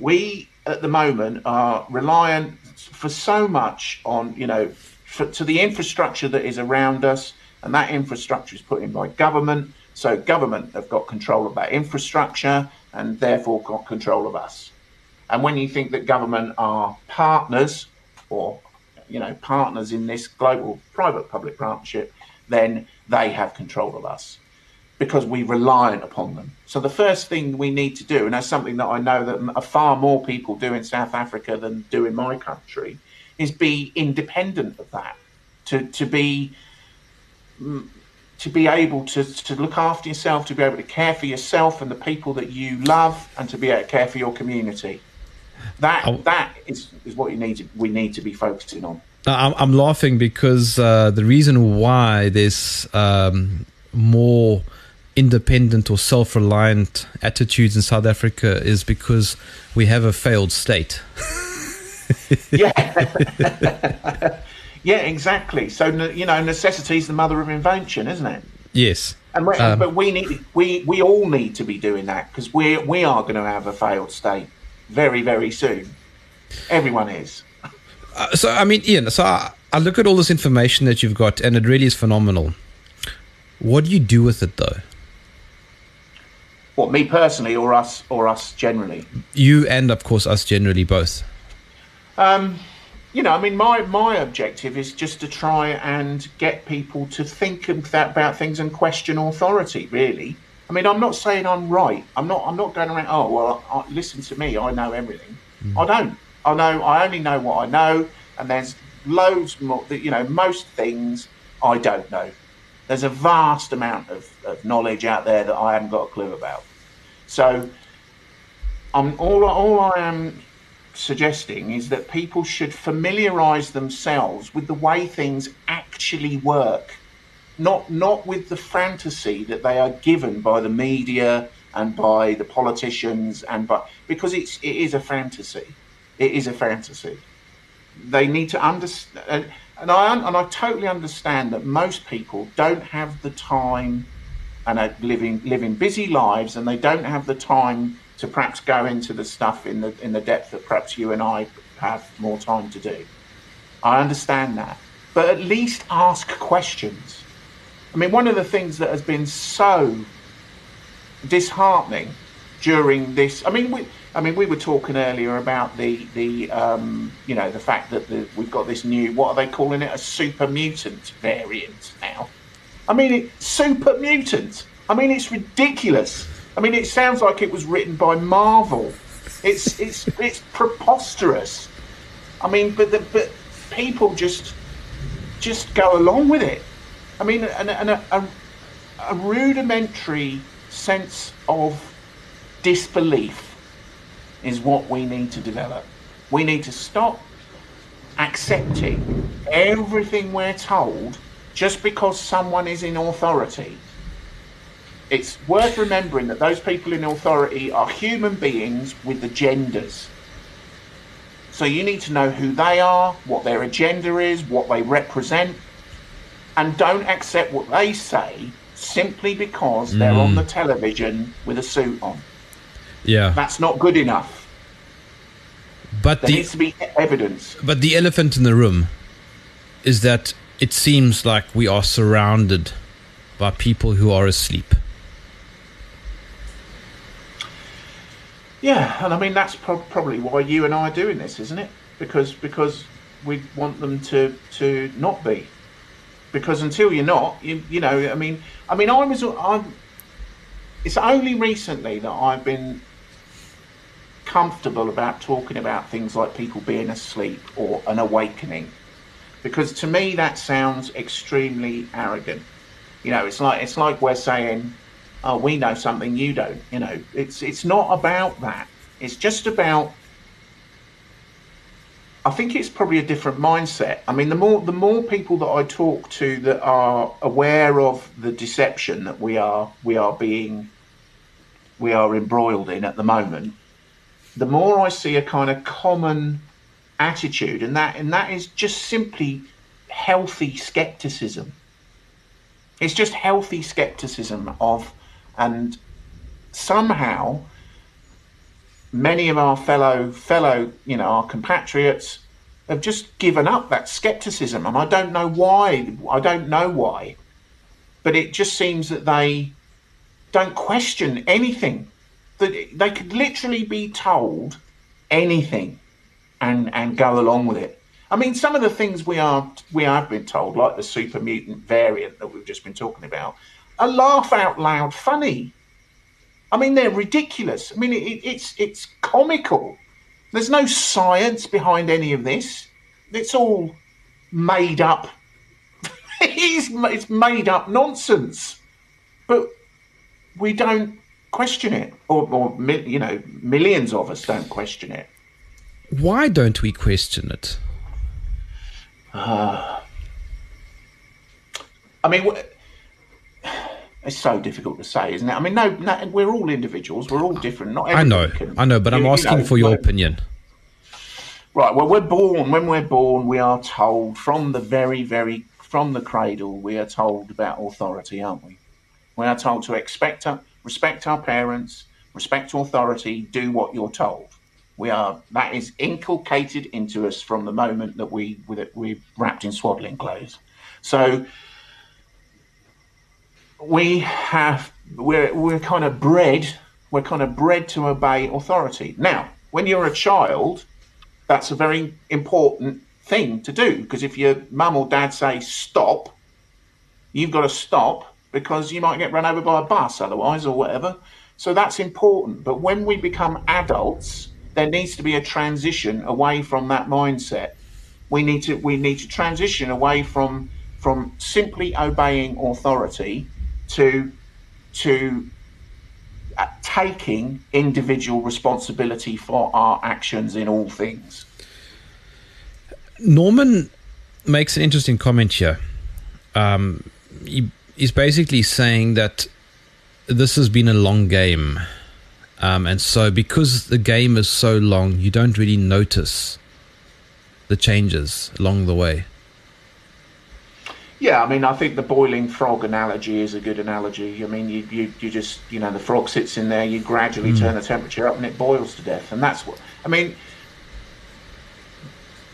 we at the moment are reliant for so much on, you know, for, to the infrastructure that is around us and that infrastructure is put in by government. So government have got control of that infrastructure and therefore got control of us. And when you think that government are partners or you know partners in this global private public partnership, then they have control of us because we reliant upon them. So the first thing we need to do, and that's something that I know that far more people do in South Africa than do in my country, is be independent of that. To to be to be able to, to look after yourself, to be able to care for yourself and the people that you love, and to be able to care for your community. That that is, is what you need to, we need to be focusing on. I'm, I'm laughing because uh, the reason why there's um, more independent or self-reliant attitudes in South Africa is because we have a failed state. yeah, yeah, exactly. So you know, necessity is the mother of invention, isn't it? Yes. And um, but we need we we all need to be doing that because we we are going to have a failed state very, very soon. Everyone is. Uh, so, I mean, Ian, so I, I look at all this information that you've got, and it really is phenomenal. What do you do with it, though? What me personally, or us, or us generally? You and, of course, us generally, both. Um, you know, I mean, my my objective is just to try and get people to think about things and question authority. Really, I mean, I'm not saying I'm right. I'm not. I'm not going around. Oh well, I, listen to me. I know everything. Mm. I don't. I know. I only know what I know, and there's loads more. You know, most things I don't know. There's a vast amount of, of knowledge out there that I haven't got a clue about. So, I'm all. All I am suggesting is that people should familiarize themselves with the way things actually work, not not with the fantasy that they are given by the media and by the politicians and by because it's it is a fantasy. It is a fantasy. They need to understand, and I and I totally understand that most people don't have the time and are living living busy lives, and they don't have the time to perhaps go into the stuff in the in the depth that perhaps you and I have more time to do. I understand that, but at least ask questions. I mean, one of the things that has been so disheartening during this. I mean, we. I mean, we were talking earlier about the the um, you know the fact that the, we've got this new what are they calling it a super mutant variant now. I mean, it, super mutant. I mean, it's ridiculous. I mean, it sounds like it was written by Marvel. It's it's it's preposterous. I mean, but the, but people just just go along with it. I mean, and, and a, a, a rudimentary sense of disbelief is what we need to develop. We need to stop accepting everything we're told just because someone is in authority it's worth remembering that those people in authority are human beings with agendas. So you need to know who they are, what their agenda is, what they represent, and don't accept what they say simply because mm. they're on the mm. television with a suit on. Yeah. That's not good enough. But there the, needs to be evidence. But the elephant in the room is that it seems like we are surrounded by people who are asleep. Yeah, and I mean that's pro- probably why you and I are doing this, isn't it? Because because we want them to to not be. Because until you're not, you you know, I mean, I mean, I was I'm. It's only recently that I've been comfortable about talking about things like people being asleep or an awakening, because to me that sounds extremely arrogant. You know, it's like it's like we're saying oh, we know something you don't. You know, it's it's not about that. It's just about. I think it's probably a different mindset. I mean, the more the more people that I talk to that are aware of the deception that we are we are being we are embroiled in at the moment, the more I see a kind of common attitude, and that and that is just simply healthy skepticism. It's just healthy skepticism of and somehow many of our fellow fellow you know our compatriots have just given up that skepticism. And i don't know why i don't know why but it just seems that they don't question anything. That they could literally be told anything and and go along with it. I mean some of the things we are we have been told like the super mutant variant that we've just been talking about a laugh out loud funny. I mean, they're ridiculous. I mean, it, it's it's comical. There's no science behind any of this. It's all made up. it's, it's made up nonsense. But we don't question it, or, or you know, millions of us don't question it. Why don't we question it? Uh, I mean, it's so difficult to say, isn't it? I mean, no, no we're all individuals. We're all different. Not I know, can, I know, but you, I'm asking you know, for your opinion. Right. Well, we're born. When we're born, we are told from the very, very from the cradle. We are told about authority, aren't we? We are told to expect, respect our parents, respect authority, do what you're told. We are that is inculcated into us from the moment that we we're wrapped in swaddling clothes. So we have we're we're kind of bred we're kind of bred to obey authority. Now, when you're a child, that's a very important thing to do because if your mum or dad say stop, you've got to stop because you might get run over by a bus otherwise or whatever. So that's important. But when we become adults, there needs to be a transition away from that mindset. We need to we need to transition away from from simply obeying authority to to uh, taking individual responsibility for our actions in all things. Norman makes an interesting comment here. Um, he, he's basically saying that this has been a long game. Um, and so, because the game is so long, you don't really notice the changes along the way. Yeah, I mean, I think the boiling frog analogy is a good analogy. I mean, you, you, you just, you know, the frog sits in there, you gradually mm. turn the temperature up and it boils to death. And that's what, I mean,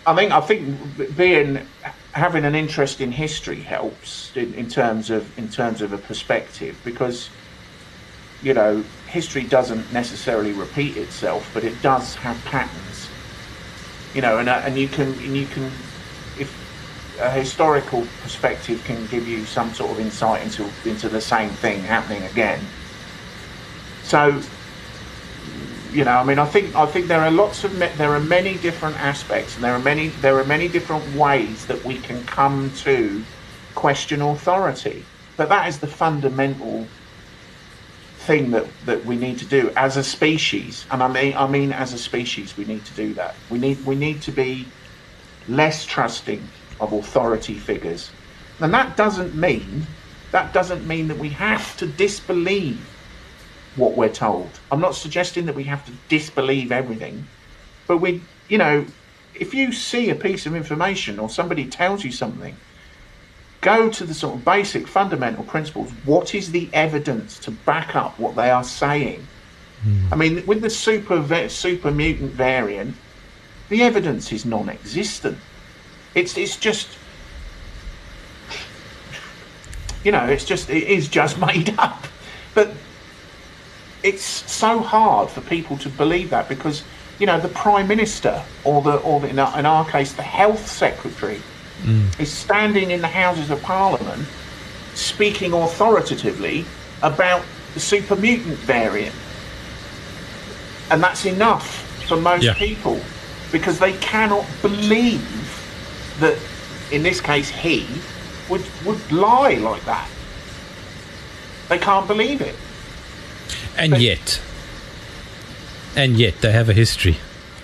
I think, I think being, having an interest in history helps in, in terms of, in terms of a perspective because, you know, history doesn't necessarily repeat itself, but it does have patterns. You know, and, uh, and you can, and you can, a historical perspective can give you some sort of insight into into the same thing happening again. So, you know, I mean, I think I think there are lots of there are many different aspects, and there are many there are many different ways that we can come to question authority. But that is the fundamental thing that, that we need to do as a species, and I mean I mean as a species we need to do that. We need we need to be less trusting of authority figures. And that doesn't mean that doesn't mean that we have to disbelieve what we're told. I'm not suggesting that we have to disbelieve everything, but we, you know, if you see a piece of information or somebody tells you something, go to the sort of basic fundamental principles. What is the evidence to back up what they are saying? Mm. I mean, with the super super mutant variant, the evidence is non-existent. It's it's just you know, it's just it is just made up. But it's so hard for people to believe that because you know the prime minister or the or the, in, our, in our case the health secretary mm. is standing in the houses of parliament speaking authoritatively about the super mutant variant and that's enough for most yeah. people because they cannot believe that in this case he would would lie like that. They can't believe it. And yet and yet they have a history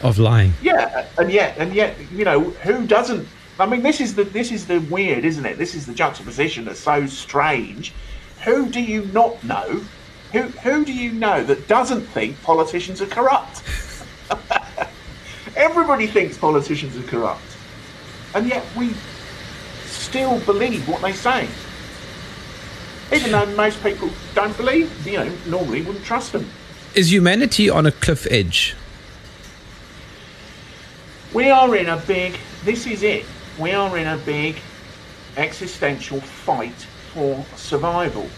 of lying. Yeah, and yet and yet, you know, who doesn't I mean this is the this is the weird, isn't it? This is the juxtaposition that's so strange. Who do you not know? Who who do you know that doesn't think politicians are corrupt? Everybody thinks politicians are corrupt and yet we still believe what they say. Even though most people don't believe, you know, normally wouldn't trust them. Is humanity on a cliff edge? We are in a big, this is it, we are in a big existential fight for survival.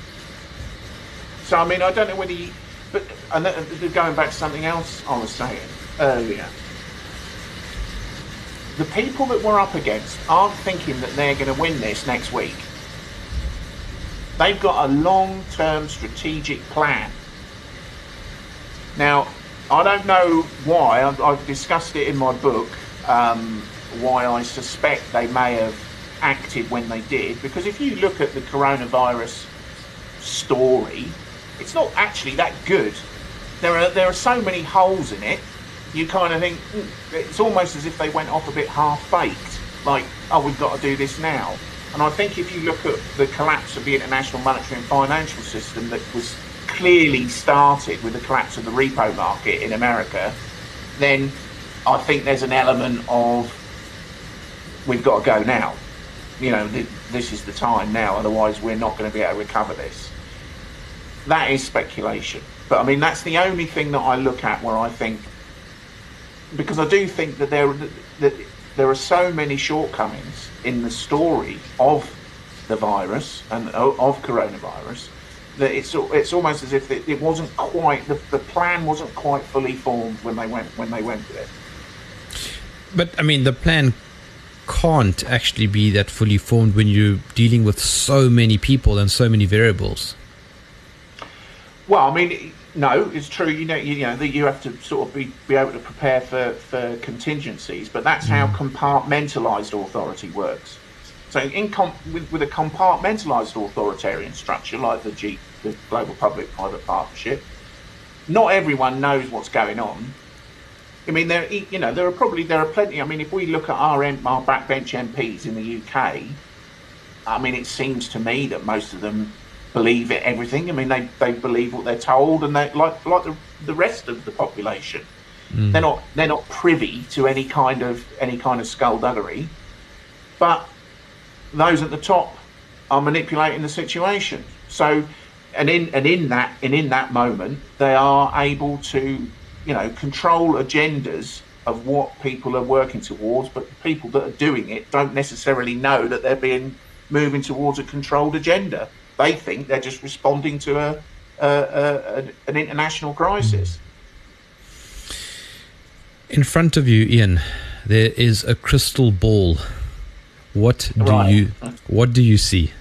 So, I mean, I don't know whether you, but and uh, going back to something else I was saying earlier, the people that we're up against aren't thinking that they're going to win this next week. They've got a long term strategic plan. Now, I don't know why, I've, I've discussed it in my book, um, why I suspect they may have acted when they did, because if you look at the coronavirus story, it's not actually that good. There are, there are so many holes in it you kind of think mm, it's almost as if they went off a bit half baked, like, oh, we've got to do this now. And I think if you look at the collapse of the international monetary and financial system that was clearly started with the collapse of the repo market in America, then I think there's an element of we've got to go now. You know, th- this is the time now, otherwise, we're not going to be able to recover this. That is speculation. But I mean, that's the only thing that I look at where I think because I do think that there that there are so many shortcomings in the story of the virus and of coronavirus that it's it's almost as if it, it wasn't quite the, the plan wasn't quite fully formed when they went when they went with it. But I mean, the plan can't actually be that fully formed when you're dealing with so many people and so many variables. Well, I mean, no, it's true. You know, you, you, know that you have to sort of be, be able to prepare for, for contingencies, but that's mm. how compartmentalized authority works. So, in com- with, with a compartmentalized authoritarian structure like the G, the Global Public-Private Partnership, not everyone knows what's going on. I mean, there you know there are probably there are plenty. I mean, if we look at our our backbench MPs in the UK, I mean, it seems to me that most of them believe it, everything. I mean, they, they believe what they're told, and they like like the, the rest of the population. Mm. They're not they're not privy to any kind of any kind of skullduggery, but those at the top are manipulating the situation. So, and in and in that and in that moment, they are able to, you know, control agendas of what people are working towards. But the people that are doing it don't necessarily know that they're being moving towards a controlled agenda. They think they're just responding to a, a, a an international crisis. In front of you, Ian, there is a crystal ball. What do right. you what do you see?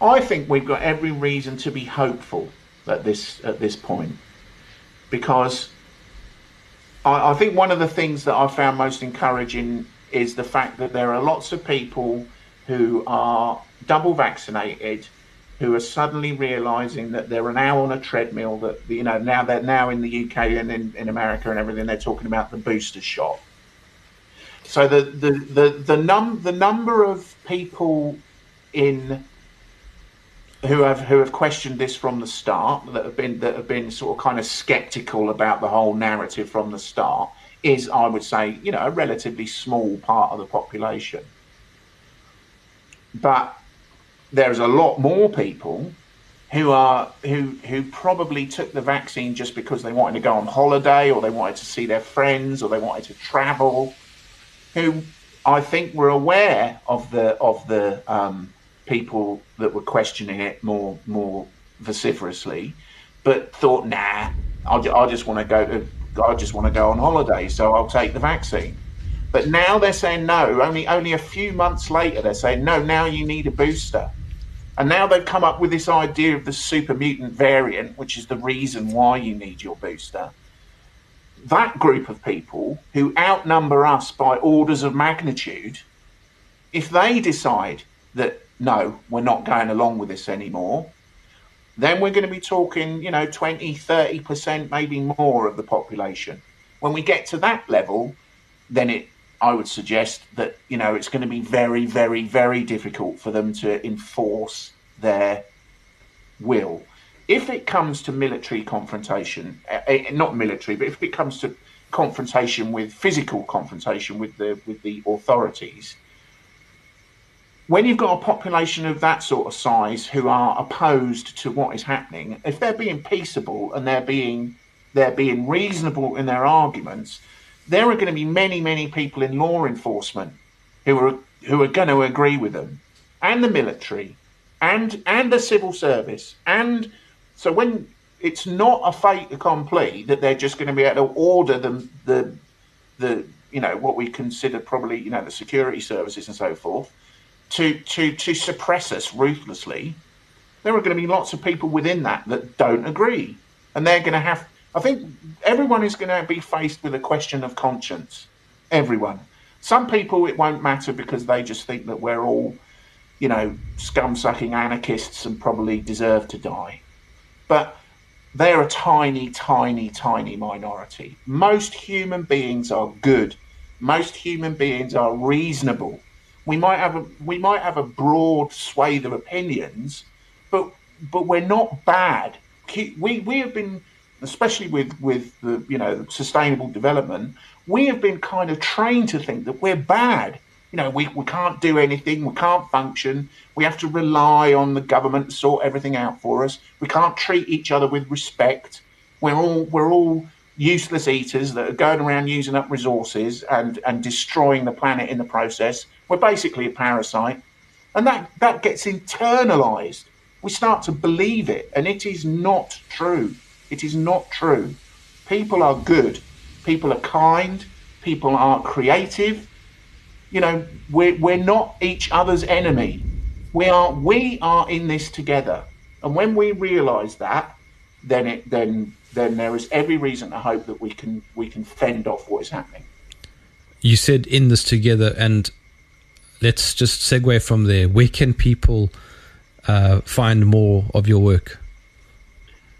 I think we've got every reason to be hopeful at this at this point, because I, I think one of the things that I found most encouraging is the fact that there are lots of people who are double vaccinated who are suddenly realizing that they're now on a treadmill that you know now they're now in the UK and in, in America and everything they're talking about the booster shot. So the the the the num the number of people in who have who have questioned this from the start that have been that have been sort of kind of skeptical about the whole narrative from the start is I would say you know a relatively small part of the population. But there's a lot more people who are who who probably took the vaccine just because they wanted to go on holiday or they wanted to see their friends or they wanted to travel who I think were aware of the of the um, people that were questioning it more more vociferously, but thought, nah, I'll, I just want to go to I just want to go on holiday, so I'll take the vaccine. But now they're saying no. Only only a few months later, they're saying no. Now you need a booster, and now they've come up with this idea of the super mutant variant, which is the reason why you need your booster. That group of people who outnumber us by orders of magnitude, if they decide that no, we're not going along with this anymore, then we're going to be talking, you know, 20, 30%, maybe more of the population. When we get to that level, then it, I would suggest that, you know, it's going to be very, very, very difficult for them to enforce their will. If it comes to military confrontation, uh, not military, but if it comes to confrontation with physical confrontation with the with the authorities, when you've got a population of that sort of size who are opposed to what is happening, if they're being peaceable and they're being they're being reasonable in their arguments, there are going to be many, many people in law enforcement who are who are going to agree with them, and the military, and and the civil service, and so when it's not a fait accompli that they're just going to be able to order them the the you know what we consider probably you know the security services and so forth to to to suppress us ruthlessly, there are going to be lots of people within that that don't agree, and they're going to have. I think everyone is going to be faced with a question of conscience. Everyone. Some people it won't matter because they just think that we're all, you know, scum sucking anarchists and probably deserve to die. But they're a tiny, tiny, tiny minority. Most human beings are good. Most human beings are reasonable we might have a we might have a broad swathe of opinions, but but we're not bad. We we have been, especially with with the you know sustainable development, we have been kind of trained to think that we're bad. You know, we, we can't do anything, we can't function, we have to rely on the government to sort everything out for us. We can't treat each other with respect. We're all we're all useless eaters that are going around using up resources and, and destroying the planet in the process. We're basically a parasite. And that, that gets internalized. We start to believe it, and it is not true. It is not true. People are good. People are kind. People are creative. You know, we're, we're not each other's enemy. We are we are in this together. And when we realize that, then it then then there is every reason to hope that we can we can fend off what is happening. You said in this together, and let's just segue from there. Where can people uh, find more of your work?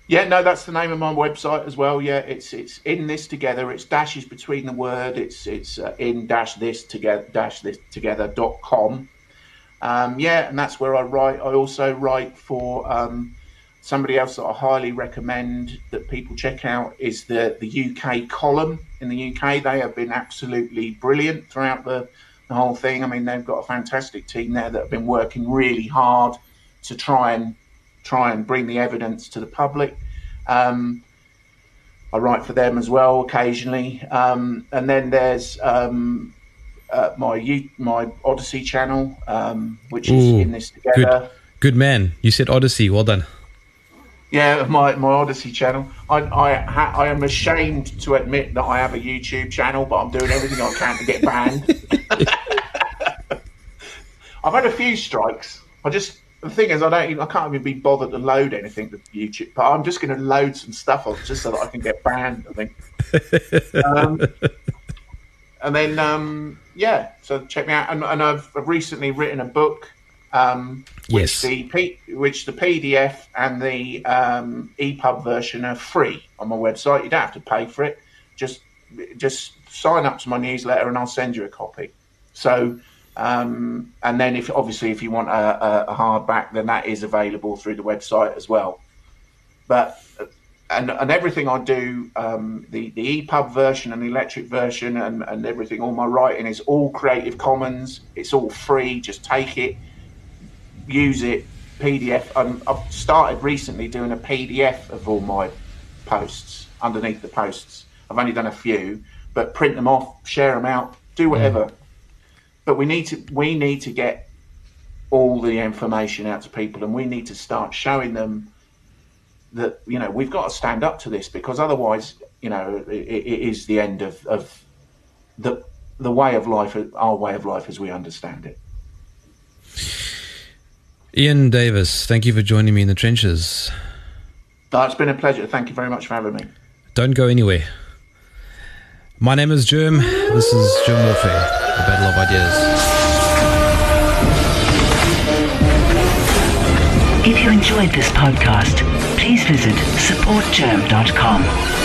Yeah, no, that's the name of my website as well. Yeah, it's it's in this together. It's dashes between the word. It's it's uh, in dash this together dash this together dot com. Um, yeah, and that's where I write. I also write for um, somebody else that I highly recommend that people check out is the the UK column in the UK. They have been absolutely brilliant throughout the the whole thing. I mean, they've got a fantastic team there that have been working really hard to try and try and bring the evidence to the public. Um, I write for them as well occasionally, um, and then there's um, uh, my my Odysee channel, um, which is Ooh, in this together. Good, good man. You said Odyssey. Well done. Yeah, my, my Odysee channel. I I, ha- I am ashamed to admit that I have a YouTube channel, but I'm doing everything I can to get banned. I've had a few strikes. I just the thing is, I don't, even, I can't even be bothered to load anything to YouTube. But I'm just going to load some stuff on just so that I can get banned. I think. um, and then, um, yeah, so check me out. And, and I've, I've, recently written a book, um, which yes. the P, which the PDF and the um, EPUB version are free on my website. You don't have to pay for it. Just just sign up to my newsletter, and I'll send you a copy. So um, and then, if obviously if you want a, a, hardback, then that is available through the website as well. But and and everything I do, um, the the EPUB version and the electric version and and everything, all my writing is all Creative Commons. It's all free. Just take it, use it. PDF. And I've started recently doing a PDF of all my posts underneath the posts. I've only done a few, but print them off, share them out, do whatever. Mm but we need to we need to get all the information out to people, and we need to start showing them that you know we've got to stand up to this because otherwise, you know, it, it is the end of, of the the way of life, our way of life as we understand it. Iain Davis, thank you for joining me in the trenches. Oh, it's been a pleasure. Thank you very much for having me. Don't go anywhere. My name is Jerm. This is Jerm Warfare. A Battle of Ideas. If you enjoyed this podcast, please visit supportjerm.com.